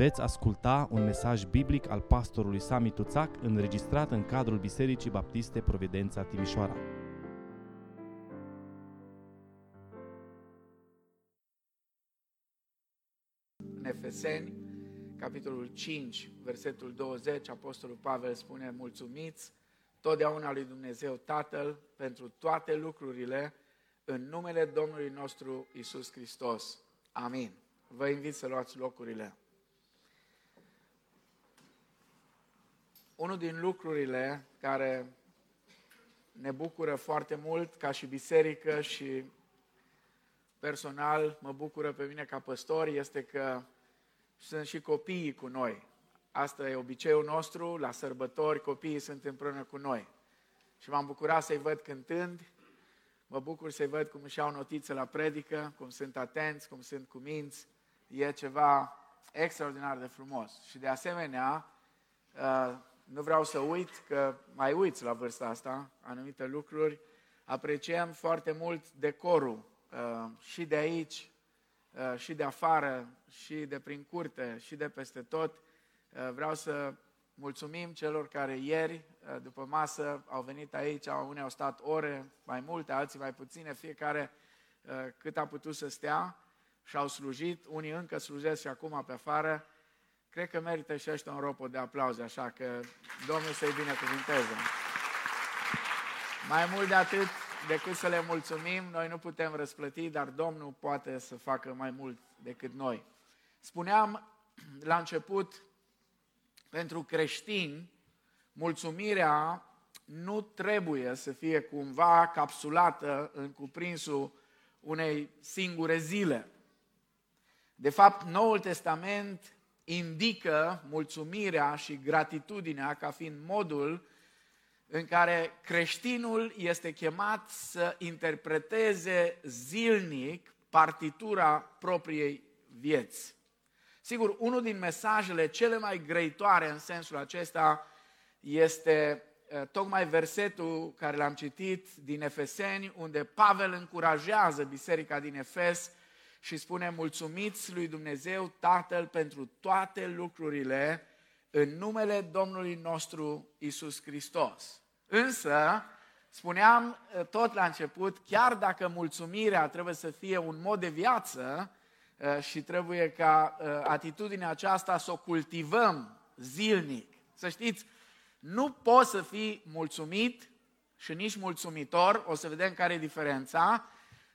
Veți asculta un mesaj biblic al pastorului Sami Tuțac înregistrat în cadrul Bisericii Baptiste Providența Timișoara. În Efeseni, capitolul 5, versetul 20, Apostolul Pavel spune, mulțumiți totdeauna lui Dumnezeu Tatăl pentru toate lucrurile în numele Domnului nostru Isus Hristos. Amin. Vă invit să luați locurile. Unul din lucrurile care ne bucură foarte mult ca și biserică și personal mă bucură pe mine ca păstor este că sunt și copiii cu noi. Asta e obiceiul nostru, la sărbători copiii sunt împreună cu noi. Și m-am bucurat să-i văd cântând, mă bucur să-i văd cum își iau notițe la predică, cum sunt atenți, cum sunt cuminți. E ceva extraordinar de frumos. Și de asemenea, uh, nu vreau să uit că mai uiți la vârsta asta anumite lucruri. Apreciem foarte mult decorul uh, și de aici, uh, și de afară, și de prin curte, și de peste tot. Uh, vreau să mulțumim celor care ieri, după masă, au venit aici, unii au stat ore mai multe, alții mai puține, fiecare cât a putut să stea și au slujit, unii încă slujesc și acum pe afară. Cred că merită și ăștia un ropă de aplauze, așa că Domnul să-i binecuvinteze. Mai mult de atât decât să le mulțumim, noi nu putem răsplăti, dar Domnul poate să facă mai mult decât noi. Spuneam la început, pentru creștini, mulțumirea nu trebuie să fie cumva capsulată în cuprinsul unei singure zile. De fapt, Noul Testament indică mulțumirea și gratitudinea ca fiind modul în care creștinul este chemat să interpreteze zilnic partitura propriei vieți. Sigur, unul din mesajele cele mai grăitoare în sensul acesta este eh, tocmai versetul care l-am citit din Efeseni, unde Pavel încurajează biserica din Efes și spune mulțumiți lui Dumnezeu Tatăl pentru toate lucrurile în numele Domnului nostru Isus Hristos. Însă, spuneam eh, tot la început, chiar dacă mulțumirea trebuie să fie un mod de viață eh, și trebuie ca eh, atitudinea aceasta să o cultivăm zilnic, să știți, nu poți să fii mulțumit și nici mulțumitor, o să vedem care e diferența,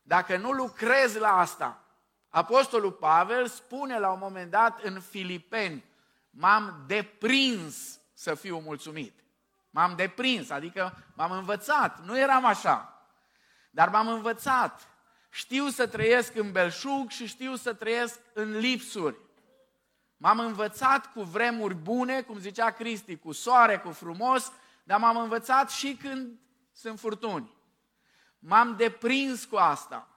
dacă nu lucrezi la asta. Apostolul Pavel spune la un moment dat în Filipeni, m-am deprins să fiu mulțumit. M-am deprins, adică m-am învățat. Nu eram așa, dar m-am învățat. Știu să trăiesc în belșug și știu să trăiesc în lipsuri. M-am învățat cu vremuri bune, cum zicea Cristi, cu soare, cu frumos, dar m-am învățat și când sunt furtuni. M-am deprins cu asta.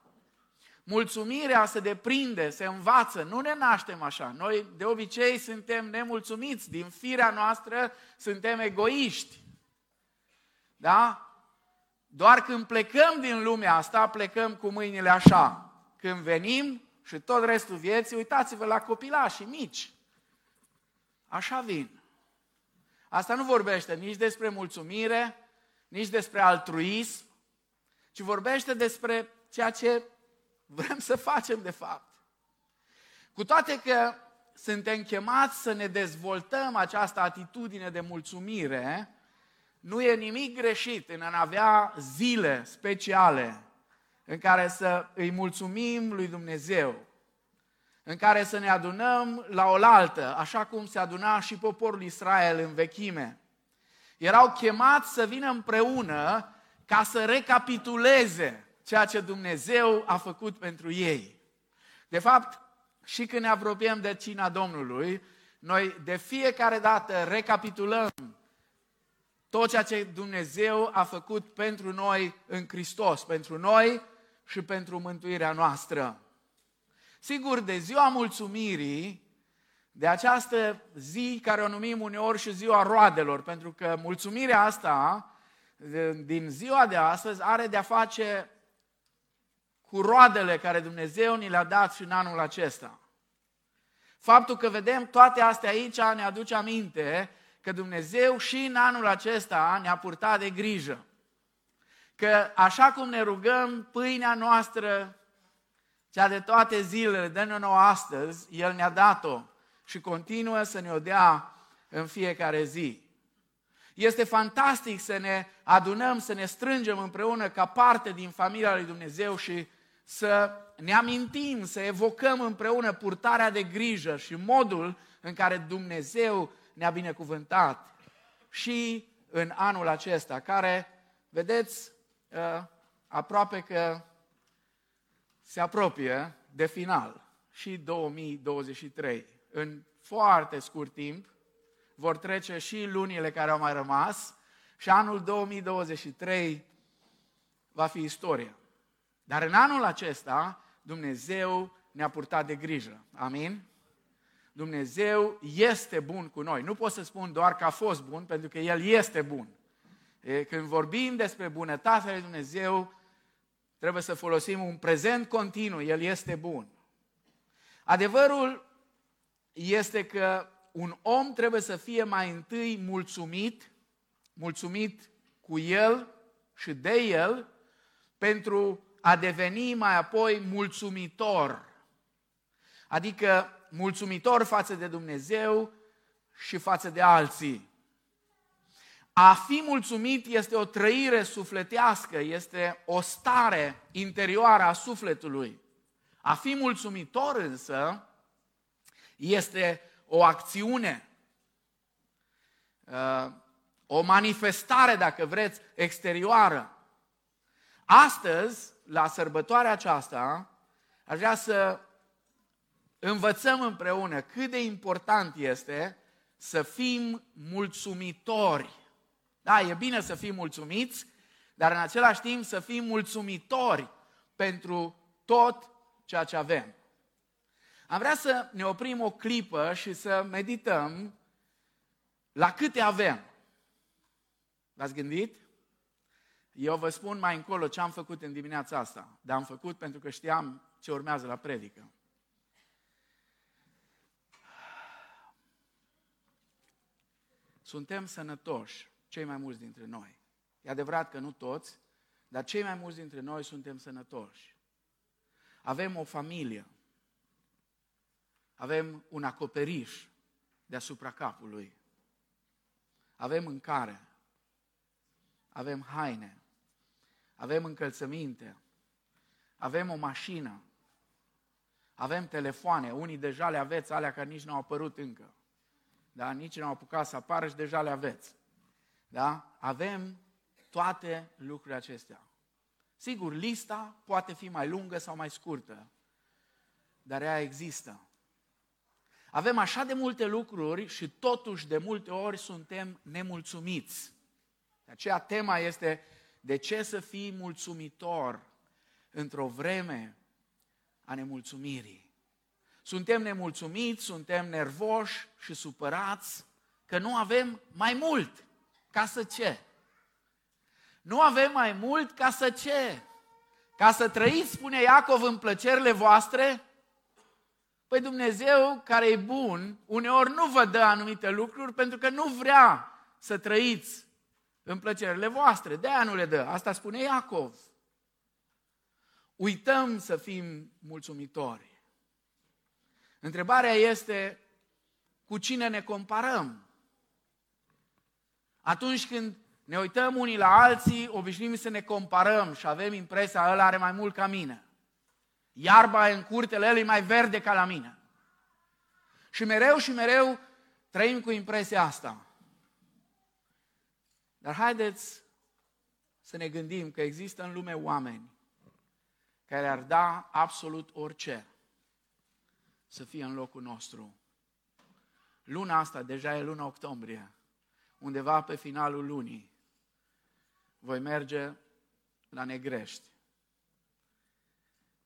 Mulțumirea se deprinde, se învață, nu ne naștem așa. Noi de obicei suntem nemulțumiți, din firea noastră suntem egoiști. Da? Doar când plecăm din lumea asta, plecăm cu mâinile așa. Când venim și tot restul vieții, uitați-vă la copilașii mici. Așa vin. Asta nu vorbește nici despre mulțumire, nici despre altruism, ci vorbește despre ceea ce vrem să facem de fapt. Cu toate că suntem chemați să ne dezvoltăm această atitudine de mulțumire, nu e nimic greșit în a avea zile speciale în care să îi mulțumim lui Dumnezeu, în care să ne adunăm la oaltă, așa cum se aduna și poporul Israel în vechime. Erau chemați să vină împreună ca să recapituleze ceea ce Dumnezeu a făcut pentru ei. De fapt, și când ne apropiem de cina Domnului, noi de fiecare dată recapitulăm tot ceea ce Dumnezeu a făcut pentru noi în Hristos, pentru noi și pentru mântuirea noastră. Sigur, de ziua mulțumirii, de această zi care o numim uneori și ziua roadelor, pentru că mulțumirea asta din ziua de astăzi are de-a face cu roadele care Dumnezeu ni le-a dat și în anul acesta. Faptul că vedem toate astea aici ne aduce aminte că Dumnezeu și în anul acesta ne-a purtat de grijă. Că așa cum ne rugăm pâinea noastră, cea de toate zilele, dă-ne nouă astăzi, El ne-a dat-o și continuă să ne o dea în fiecare zi. Este fantastic să ne adunăm, să ne strângem împreună ca parte din familia lui Dumnezeu și să ne amintim, să evocăm împreună purtarea de grijă și modul în care Dumnezeu ne-a binecuvântat și în anul acesta, care, vedeți, uh, aproape că se apropie de final și 2023. În foarte scurt timp vor trece și lunile care au mai rămas și anul 2023 va fi istoria. Dar în anul acesta Dumnezeu ne-a purtat de grijă. Amin? Dumnezeu este bun cu noi. Nu pot să spun doar că a fost bun, pentru că El este bun. Când vorbim despre bunătatea lui Dumnezeu, trebuie să folosim un prezent continuu. El este bun. Adevărul este că un om trebuie să fie mai întâi mulțumit, mulțumit cu el și de el, pentru a deveni mai apoi mulțumitor. Adică mulțumitor față de Dumnezeu și față de alții. A fi mulțumit este o trăire sufletească, este o stare interioară a sufletului. A fi mulțumitor însă este o acțiune, uh, o manifestare, dacă vreți, exterioară. Astăzi, la sărbătoarea aceasta, aș vrea să învățăm împreună cât de important este să fim mulțumitori. Da, e bine să fim mulțumiți, dar în același timp să fim mulțumitori pentru tot ceea ce avem. Am vrea să ne oprim o clipă și să medităm la câte avem. V-ați gândit? Eu vă spun mai încolo ce am făcut în dimineața asta, dar am făcut pentru că știam ce urmează la predică. Suntem sănătoși, cei mai mulți dintre noi. E adevărat că nu toți, dar cei mai mulți dintre noi suntem sănătoși. Avem o familie, avem un acoperiș deasupra capului. Avem mâncare. Avem haine. Avem încălțăminte. Avem o mașină. Avem telefoane. Unii deja le aveți, alea care nici nu au apărut încă. Da? Nici nu au apucat să apară și deja le aveți. Da? Avem toate lucrurile acestea. Sigur, lista poate fi mai lungă sau mai scurtă, dar ea există. Avem așa de multe lucruri și totuși de multe ori suntem nemulțumiți. De aceea tema este de ce să fii mulțumitor într-o vreme a nemulțumirii. Suntem nemulțumiți, suntem nervoși și supărați că nu avem mai mult. Ca să ce? Nu avem mai mult ca să ce? Ca să trăiți, spune Iacov, în plăcerile voastre Păi Dumnezeu, care e bun, uneori nu vă dă anumite lucruri pentru că nu vrea să trăiți în plăcerile voastre. De aia nu le dă. Asta spune Iacov. Uităm să fim mulțumitori. Întrebarea este cu cine ne comparăm. Atunci când ne uităm unii la alții, obișnuim să ne comparăm și avem impresia că ăla are mai mult ca mine. Iarba în curtele el e mai verde ca la mine. Și mereu și mereu trăim cu impresia asta. Dar haideți să ne gândim că există în lume oameni care ar da absolut orice să fie în locul nostru. Luna asta, deja e luna octombrie, undeva pe finalul lunii, voi merge la Negrești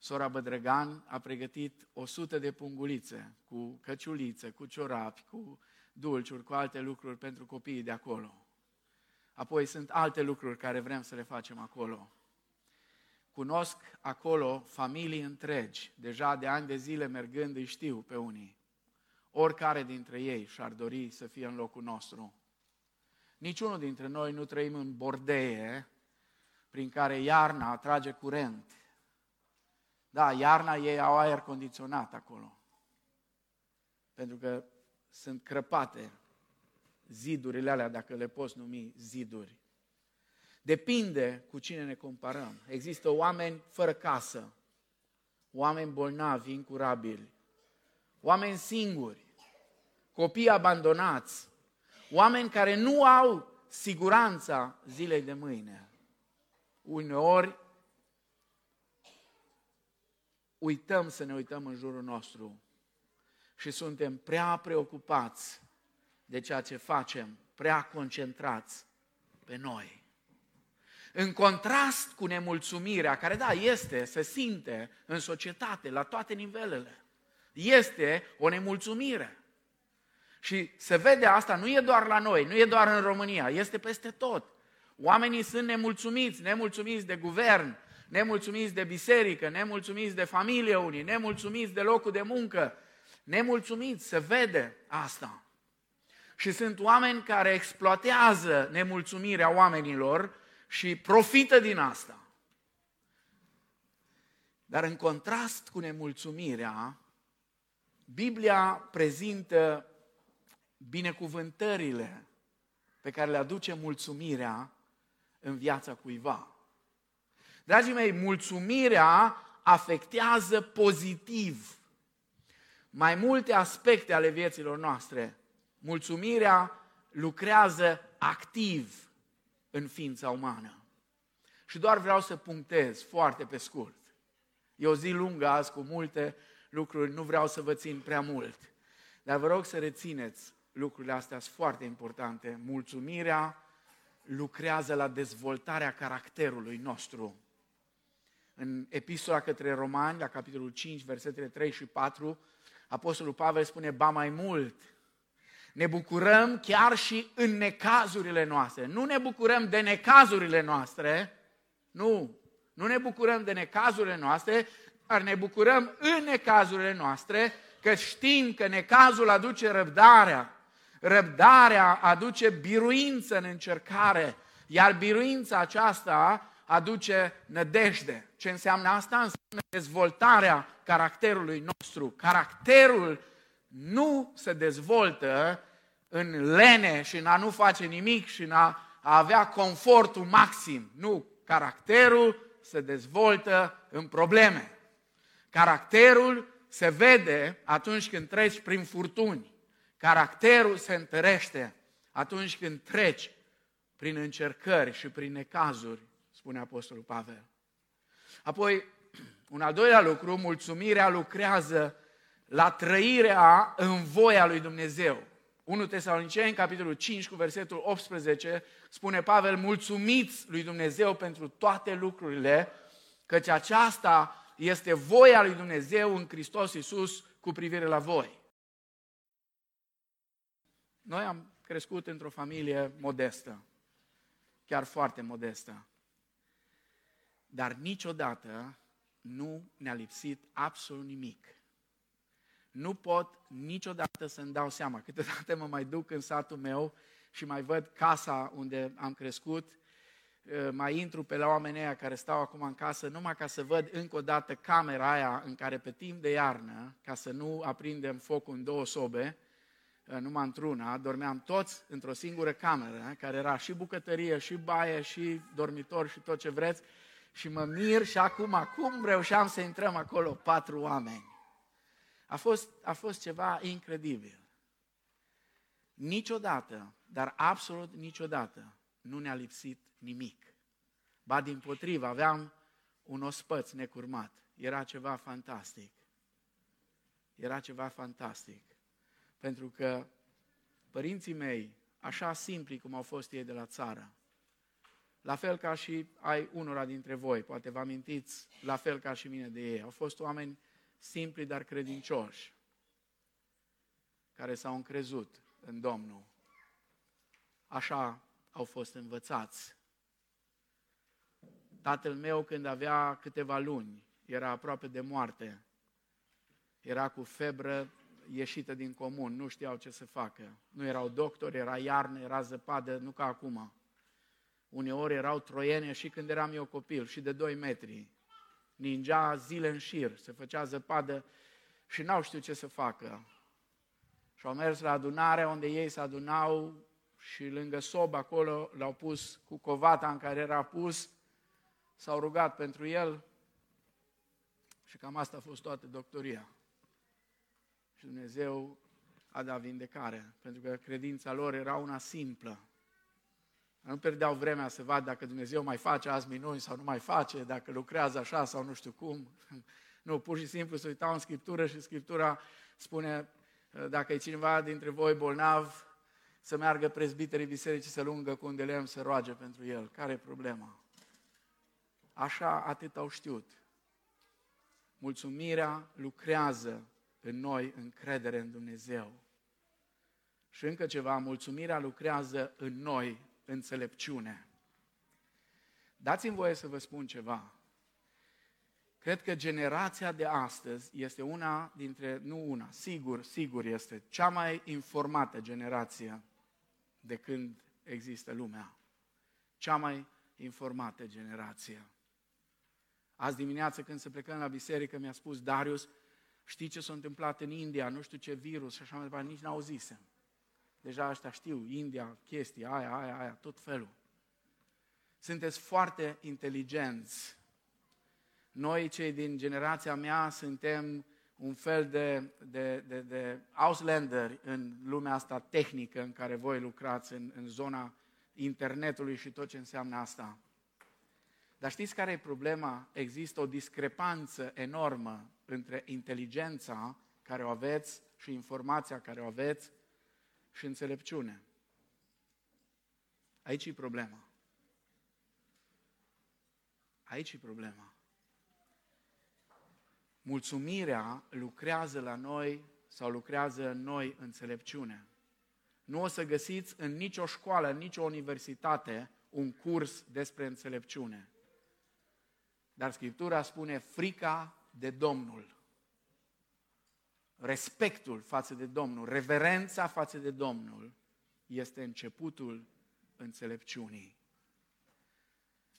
Sora Bădrăgan a pregătit 100 de pungulițe cu căciulițe, cu ciorapi, cu dulciuri, cu alte lucruri pentru copiii de acolo. Apoi sunt alte lucruri care vrem să le facem acolo. Cunosc acolo familii întregi, deja de ani de zile mergând îi știu pe unii. oricare dintre ei și-ar dori să fie în locul nostru. Niciunul dintre noi nu trăim în bordeie prin care iarna atrage curent. Da, iarna ei au aer condiționat acolo. Pentru că sunt crăpate zidurile alea, dacă le poți numi ziduri. Depinde cu cine ne comparăm. Există oameni fără casă, oameni bolnavi, incurabili, oameni singuri, copii abandonați, oameni care nu au siguranța zilei de mâine. Uneori uităm să ne uităm în jurul nostru și suntem prea preocupați de ceea ce facem, prea concentrați pe noi. În contrast cu nemulțumirea, care da, este, se simte în societate, la toate nivelele. Este o nemulțumire. Și se vede asta, nu e doar la noi, nu e doar în România, este peste tot. Oamenii sunt nemulțumiți, nemulțumiți de guvern, nemulțumiți de biserică, nemulțumiți de familie unii, nemulțumiți de locul de muncă, nemulțumiți, se vede asta. Și sunt oameni care exploatează nemulțumirea oamenilor și profită din asta. Dar în contrast cu nemulțumirea, Biblia prezintă binecuvântările pe care le aduce mulțumirea în viața cuiva. Dragii mei, mulțumirea afectează pozitiv mai multe aspecte ale vieților noastre. Mulțumirea lucrează activ în ființa umană. Și doar vreau să punctez foarte pe scurt. E o zi lungă azi cu multe lucruri, nu vreau să vă țin prea mult. Dar vă rog să rețineți lucrurile astea sunt foarte importante. Mulțumirea lucrează la dezvoltarea caracterului nostru. În epistola către Romani, la capitolul 5, versetele 3 și 4, Apostolul Pavel spune, ba mai mult, ne bucurăm chiar și în necazurile noastre. Nu ne bucurăm de necazurile noastre, nu, nu ne bucurăm de necazurile noastre, dar ne bucurăm în necazurile noastre, că știm că necazul aduce răbdarea, răbdarea aduce biruință în încercare, iar biruința aceasta aduce nădejde. Ce înseamnă asta? Înseamnă dezvoltarea caracterului nostru. Caracterul nu se dezvoltă în lene și în a nu face nimic și în a, avea confortul maxim. Nu, caracterul se dezvoltă în probleme. Caracterul se vede atunci când treci prin furtuni. Caracterul se întărește atunci când treci prin încercări și prin necazuri, spune Apostolul Pavel. Apoi, un al doilea lucru, mulțumirea lucrează la trăirea în voia lui Dumnezeu. 1 Tesaloniceni, capitolul 5, cu versetul 18, spune Pavel, mulțumiți lui Dumnezeu pentru toate lucrurile, căci aceasta este voia lui Dumnezeu în Hristos Iisus cu privire la voi. Noi am crescut într-o familie modestă, chiar foarte modestă. Dar niciodată nu ne-a lipsit absolut nimic. Nu pot niciodată să-mi dau seama. Câteodată mă mai duc în satul meu și mai văd casa unde am crescut, mai intru pe la oamenii aia care stau acum în casă, numai ca să văd încă o dată camera aia în care pe timp de iarnă, ca să nu aprindem focul în două sobe, numai într-una, dormeam toți într-o singură cameră, care era și bucătărie, și baie, și dormitor, și tot ce vreți, și mă mir și acum, cum reușeam să intrăm acolo patru oameni. A fost, a fost ceva incredibil. Niciodată, dar absolut niciodată, nu ne-a lipsit nimic. Ba din potrivă, aveam un ospăț necurmat. Era ceva fantastic. Era ceva fantastic. Pentru că părinții mei, așa simpli cum au fost ei de la țară, la fel ca și ai unora dintre voi, poate vă amintiți, la fel ca și mine de ei, au fost oameni simpli, dar credincioși, care s-au încrezut în Domnul. Așa au fost învățați. Tatăl meu, când avea câteva luni, era aproape de moarte. Era cu febră ieșită din comun, nu știau ce să facă. Nu erau doctori, era iarnă, era zăpadă, nu ca acum. Uneori erau troiene și când eram eu copil, și de 2 metri. Ningea zile în șir, se făcea zăpadă și n-au știut ce să facă. Și au mers la adunare unde ei se adunau și lângă sob acolo l-au pus cu covata în care era pus, s-au rugat pentru el și cam asta a fost toată doctoria. Și Dumnezeu a dat vindecare, pentru că credința lor era una simplă. Nu pierdeau vremea să vadă dacă Dumnezeu mai face azi minuni sau nu mai face, dacă lucrează așa sau nu știu cum. Nu, pur și simplu se uitau în Scriptură și Scriptura spune, dacă e cineva dintre voi bolnav, să meargă prezbiterii bisericii să lungă cu un de lemn să roage pentru el. Care e problema? Așa atât au știut. Mulțumirea lucrează în noi încredere în Dumnezeu. Și încă ceva, mulțumirea lucrează în noi înțelepciune. Dați-mi voie să vă spun ceva. Cred că generația de astăzi este una dintre, nu una, sigur, sigur este cea mai informată generație de când există lumea. Cea mai informată generație. Azi dimineață când se plecăm la biserică mi-a spus Darius, știi ce s-a întâmplat în India, nu știu ce virus și așa mai departe, nici n-auzisem. Deja ăștia știu, India, chestia, aia, aia, aia, tot felul. Sunteți foarte inteligenți. Noi, cei din generația mea, suntem un fel de, de, de, de Auslander în lumea asta tehnică în care voi lucrați, în, în zona internetului și tot ce înseamnă asta. Dar știți care e problema? Există o discrepanță enormă între inteligența care o aveți și informația care o aveți și înțelepciune. Aici e problema. Aici e problema. Mulțumirea lucrează la noi sau lucrează în noi înțelepciune. Nu o să găsiți în nicio școală, în nicio universitate un curs despre înțelepciune. Dar Scriptura spune frica de Domnul. Respectul față de Domnul, reverența față de Domnul este începutul înțelepciunii.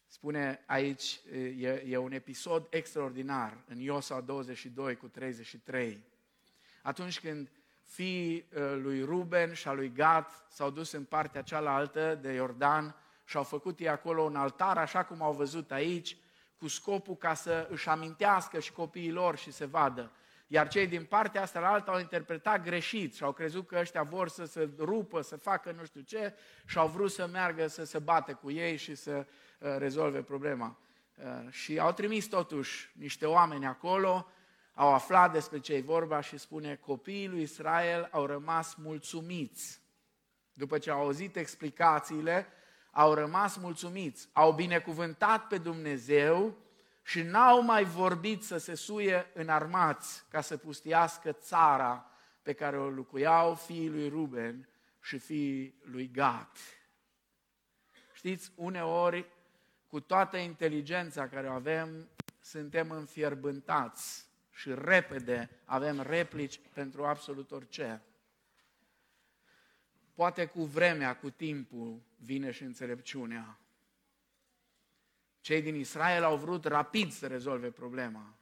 Spune aici, e, e un episod extraordinar în Iosa 22 cu 33. Atunci când fiii lui Ruben și a lui Gad s-au dus în partea cealaltă de Iordan și au făcut ei acolo un altar, așa cum au văzut aici, cu scopul ca să își amintească și copiii lor și să vadă. Iar cei din partea asta la alta au interpretat greșit și au crezut că ăștia vor să se rupă, să facă nu știu ce și au vrut să meargă să se bate cu ei și să uh, rezolve problema. Uh, și au trimis totuși niște oameni acolo, au aflat despre ce e vorba și spune copiii lui Israel au rămas mulțumiți. După ce au auzit explicațiile, au rămas mulțumiți, au binecuvântat pe Dumnezeu și n-au mai vorbit să se suie în armați ca să pustiască țara pe care o locuiau fiii lui Ruben și fiii lui Gad. Știți, uneori, cu toată inteligența care o avem, suntem înfierbântați și repede avem replici pentru absolut orice. Poate cu vremea, cu timpul, vine și înțelepciunea. Cei din Israel au vrut rapid să rezolve problema.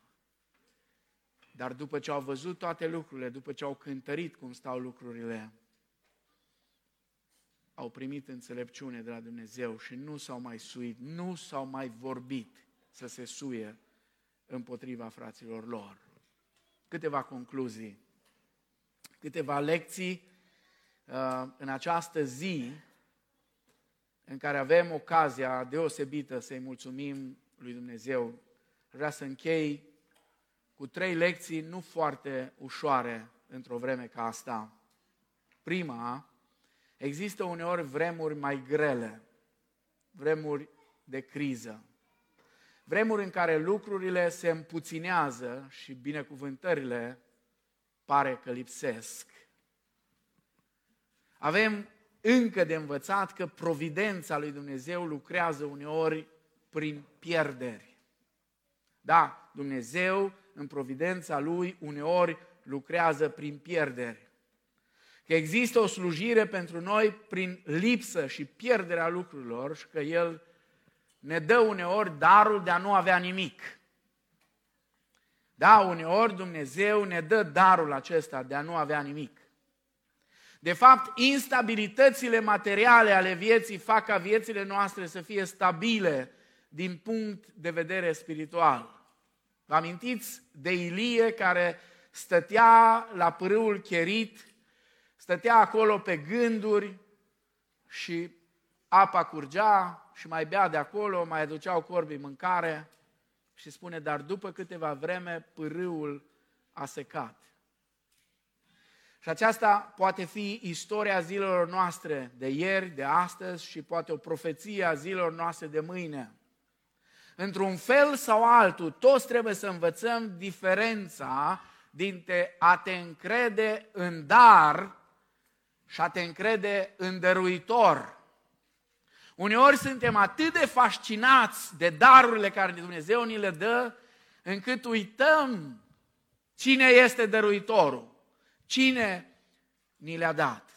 Dar după ce au văzut toate lucrurile, după ce au cântărit cum stau lucrurile, au primit înțelepciune de la Dumnezeu și nu s-au mai suit, nu s-au mai vorbit să se suie împotriva fraților lor. Câteva concluzii, câteva lecții uh, în această zi în care avem ocazia deosebită să-i mulțumim lui Dumnezeu. Vreau să închei cu trei lecții nu foarte ușoare într-o vreme ca asta. Prima, există uneori vremuri mai grele, vremuri de criză, vremuri în care lucrurile se împuținează și binecuvântările pare că lipsesc. Avem încă de învățat că providența lui Dumnezeu lucrează uneori prin pierderi. Da, Dumnezeu în providența Lui uneori lucrează prin pierdere. Că există o slujire pentru noi prin lipsă și pierderea lucrurilor și că El ne dă uneori darul de a nu avea nimic. Da, uneori Dumnezeu ne dă darul acesta de a nu avea nimic. De fapt, instabilitățile materiale ale vieții fac ca viețile noastre să fie stabile din punct de vedere spiritual. Vă amintiți de Ilie care stătea la pârâul cherit, stătea acolo pe gânduri și apa curgea și mai bea de acolo, mai aduceau corbii mâncare și spune, dar după câteva vreme pârâul a secat. Și aceasta poate fi istoria zilelor noastre de ieri, de astăzi și poate o profeție a zilelor noastre de mâine. Într-un fel sau altul, toți trebuie să învățăm diferența dintre a te încrede în dar și a te încrede în dăruitor. Uneori suntem atât de fascinați de darurile care Dumnezeu ni le dă, încât uităm cine este dăruitorul. Cine ni le-a dat?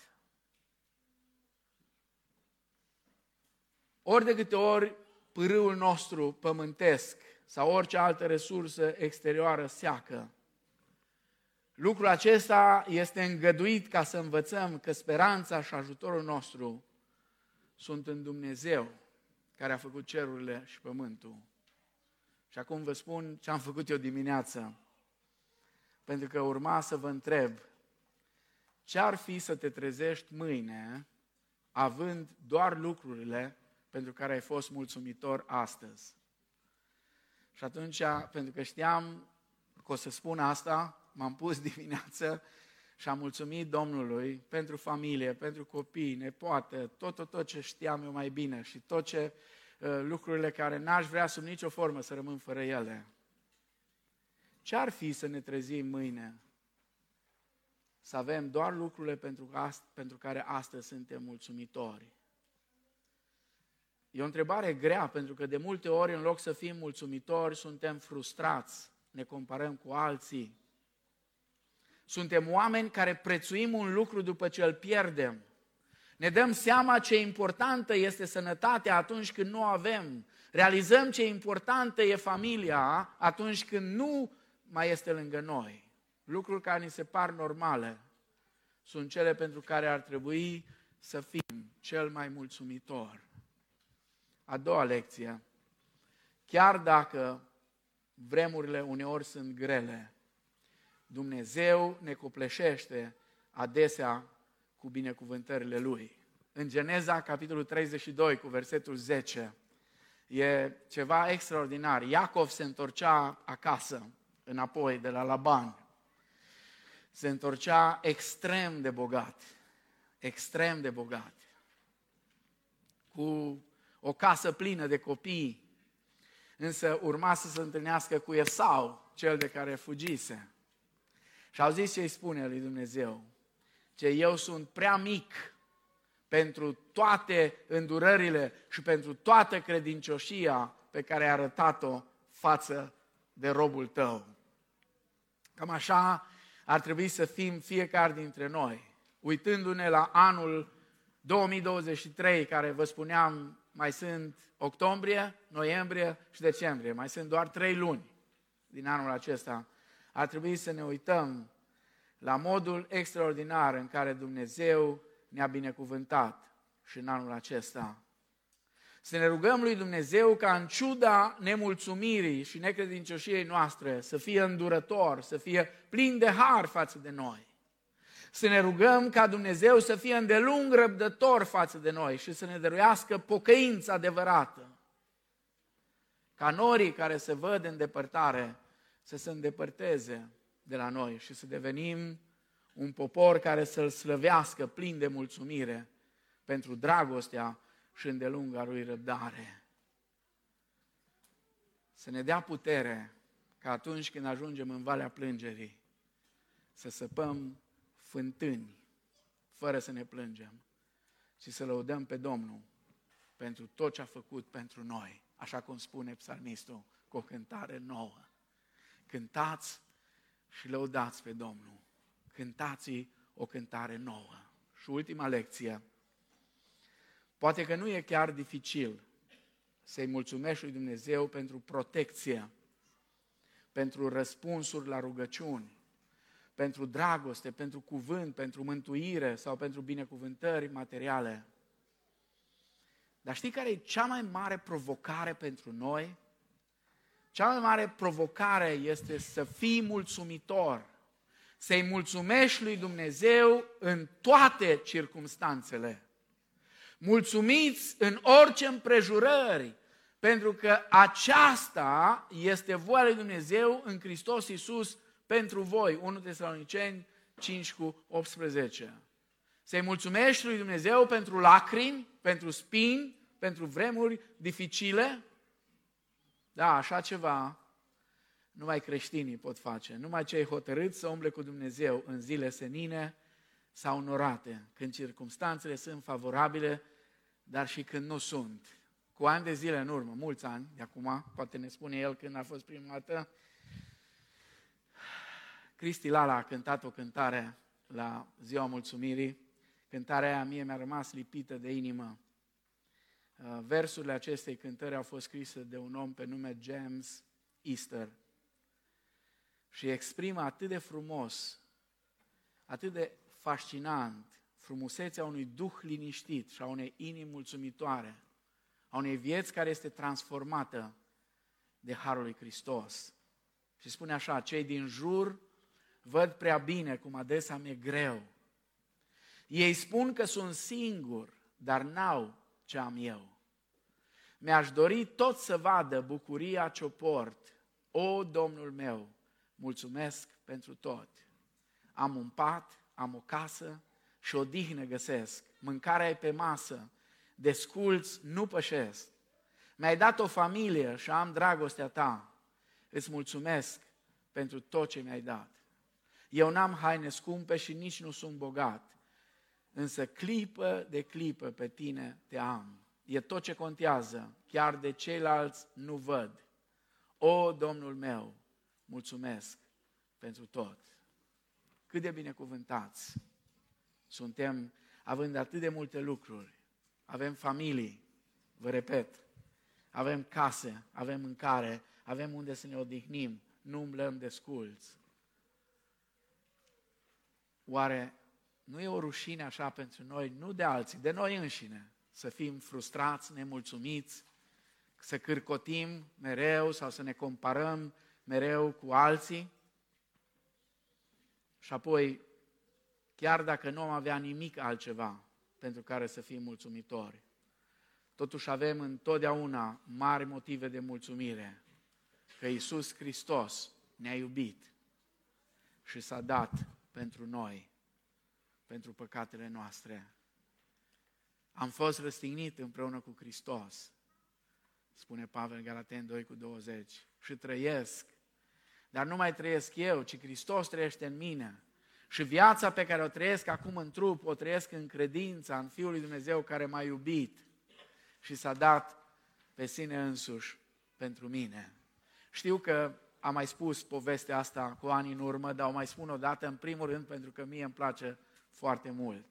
Ori de câte ori pârâul nostru pământesc sau orice altă resursă exterioară seacă, lucrul acesta este îngăduit ca să învățăm că speranța și ajutorul nostru sunt în Dumnezeu care a făcut cerurile și pământul. Și acum vă spun ce am făcut eu dimineață. Pentru că urma să vă întreb ce ar fi să te trezești mâine având doar lucrurile pentru care ai fost mulțumitor astăzi? Și atunci, pentru că știam că o să spun asta, m-am pus dimineață și am mulțumit Domnului pentru familie, pentru copii, nepoate, tot, tot, tot ce știam eu mai bine și tot ce uh, lucrurile care n-aș vrea sub nicio formă să rămân fără ele. Ce ar fi să ne trezim mâine să avem doar lucrurile pentru, pentru care astăzi suntem mulțumitori. E o întrebare grea, pentru că de multe ori, în loc să fim mulțumitori, suntem frustrați, ne comparăm cu alții. Suntem oameni care prețuim un lucru după ce îl pierdem. Ne dăm seama ce importantă este sănătatea atunci când nu avem. Realizăm ce importantă e familia atunci când nu mai este lângă noi lucruri care ni se par normale, sunt cele pentru care ar trebui să fim cel mai mulțumitor. A doua lecție. Chiar dacă vremurile uneori sunt grele, Dumnezeu ne copleșește adesea cu binecuvântările Lui. În Geneza, capitolul 32, cu versetul 10, e ceva extraordinar. Iacov se întorcea acasă, înapoi, de la Laban se întorcea extrem de bogat, extrem de bogat, cu o casă plină de copii, însă urma să se întâlnească cu Esau, cel de care fugise. Și au zis ce îi spune lui Dumnezeu, ce eu sunt prea mic pentru toate îndurările și pentru toată credincioșia pe care ai arătat-o față de robul tău. Cam așa ar trebui să fim fiecare dintre noi, uitându-ne la anul 2023, care vă spuneam, mai sunt octombrie, noiembrie și decembrie, mai sunt doar trei luni din anul acesta. Ar trebui să ne uităm la modul extraordinar în care Dumnezeu ne-a binecuvântat și în anul acesta să ne rugăm lui Dumnezeu ca în ciuda nemulțumirii și necredincioșiei noastre să fie îndurător, să fie plin de har față de noi. Să ne rugăm ca Dumnezeu să fie îndelung răbdător față de noi și să ne dăruiască pocăință adevărată. Ca norii care se văd în depărtare să se îndepărteze de la noi și să devenim un popor care să-L slăvească plin de mulțumire pentru dragostea și îndelunga lui răbdare. Să ne dea putere ca atunci când ajungem în Valea Plângerii să săpăm fântâni fără să ne plângem, ci să lăudăm pe Domnul pentru tot ce a făcut pentru noi, așa cum spune psalmistul cu o cântare nouă. Cântați și lăudați pe Domnul. Cântați o cântare nouă. Și ultima lecție. Poate că nu e chiar dificil să-i mulțumești lui Dumnezeu pentru protecție, pentru răspunsuri la rugăciuni, pentru dragoste, pentru cuvânt, pentru mântuire sau pentru binecuvântări materiale. Dar știi care e cea mai mare provocare pentru noi? Cea mai mare provocare este să fii mulțumitor, să-i mulțumești lui Dumnezeu în toate circumstanțele. Mulțumiți în orice împrejurări, pentru că aceasta este voia lui Dumnezeu în Hristos Iisus pentru voi. 1 Tesaloniceni 5 cu 18. Să-i mulțumești lui Dumnezeu pentru lacrimi, pentru spini, pentru vremuri dificile? Da, așa ceva numai creștinii pot face. Numai cei hotărâți să umble cu Dumnezeu în zile senine sau norate, când circumstanțele sunt favorabile, dar și când nu sunt. Cu ani de zile în urmă, mulți ani de acum, poate ne spune el când a fost prima dată, Cristi Lala a cântat o cântare la Ziua Mulțumirii. Cântarea aia mie mi-a rămas lipită de inimă. Uh, versurile acestei cântări au fost scrise de un om pe nume James Easter și exprimă atât de frumos, atât de fascinant frumusețea unui duh liniștit și a unei inimi mulțumitoare, a unei vieți care este transformată de Harul lui Hristos. Și spune așa, cei din jur văd prea bine cum adesea mi-e greu. Ei spun că sunt singur, dar n-au ce am eu. Mi-aș dori tot să vadă bucuria ce-o port. O, Domnul meu, mulțumesc pentru tot. Am un pat, am o casă și o dihnă găsesc. Mâncarea e pe masă, desculți, nu pășesc. Mi-ai dat o familie și am dragostea ta. Îți mulțumesc pentru tot ce mi-ai dat. Eu n-am haine scumpe și nici nu sunt bogat, însă clipă de clipă pe tine te am. E tot ce contează, chiar de ceilalți nu văd. O, Domnul meu, mulțumesc pentru tot. Cât de binecuvântați suntem având atât de multe lucruri. Avem familii, vă repet, avem case, avem mâncare, avem unde să ne odihnim, nu umblăm de sculți. Oare nu e o rușine așa pentru noi, nu de alții, de noi înșine, să fim frustrați, nemulțumiți, să cârcotim mereu sau să ne comparăm mereu cu alții? Și apoi, chiar dacă nu am avea nimic altceva pentru care să fim mulțumitori, totuși avem întotdeauna mari motive de mulțumire că Isus Hristos ne-a iubit și s-a dat pentru noi, pentru păcatele noastre. Am fost răstignit împreună cu Hristos, spune Pavel Galaten 2 cu 20, și trăiesc. Dar nu mai trăiesc eu, ci Hristos trăiește în mine. Și viața pe care o trăiesc acum în trup, o trăiesc în credința în Fiul lui Dumnezeu care m-a iubit și s-a dat pe sine însuși pentru mine. Știu că am mai spus povestea asta cu ani în urmă, dar o mai spun o dată, în primul rând pentru că mie îmi place foarte mult.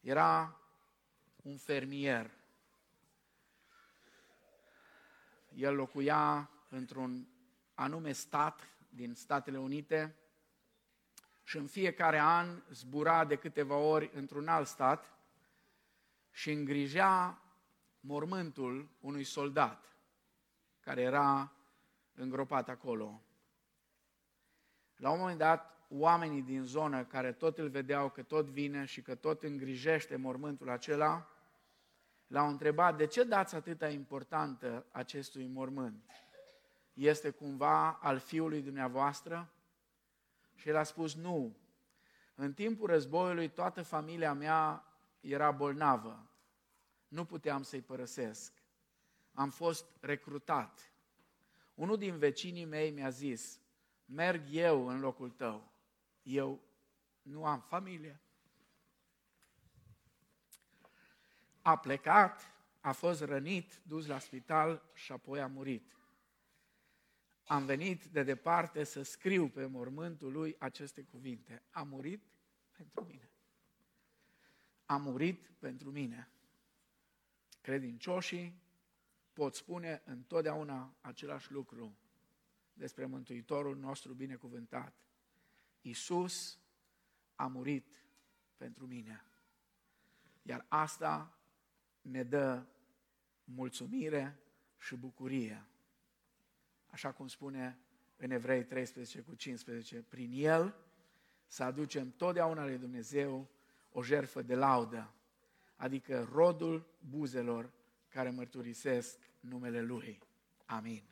Era un fermier. El locuia într-un anume stat din Statele Unite și în fiecare an zbura de câteva ori într-un alt stat și îngrijea mormântul unui soldat care era îngropat acolo. La un moment dat, oamenii din zonă care tot îl vedeau că tot vine și că tot îngrijește mormântul acela, l-au întrebat de ce dați atâta importantă acestui mormânt? Este cumva al fiului dumneavoastră? Și el a spus nu. În timpul războiului toată familia mea era bolnavă. Nu puteam să-i părăsesc. Am fost recrutat. Unul din vecinii mei mi-a zis, merg eu în locul tău. Eu nu am familie. A plecat, a fost rănit, dus la spital și apoi a murit. Am venit de departe să scriu pe mormântul lui aceste cuvinte. A murit pentru mine. A murit pentru mine. Credincioșii pot spune întotdeauna același lucru despre Mântuitorul nostru binecuvântat. Iisus a murit pentru mine. Iar asta ne dă mulțumire și bucurie. Așa cum spune în Evrei 13 cu 15, prin El să aducem totdeauna lui Dumnezeu o jerfă de laudă, adică rodul buzelor care mărturisesc numele Lui. Amin.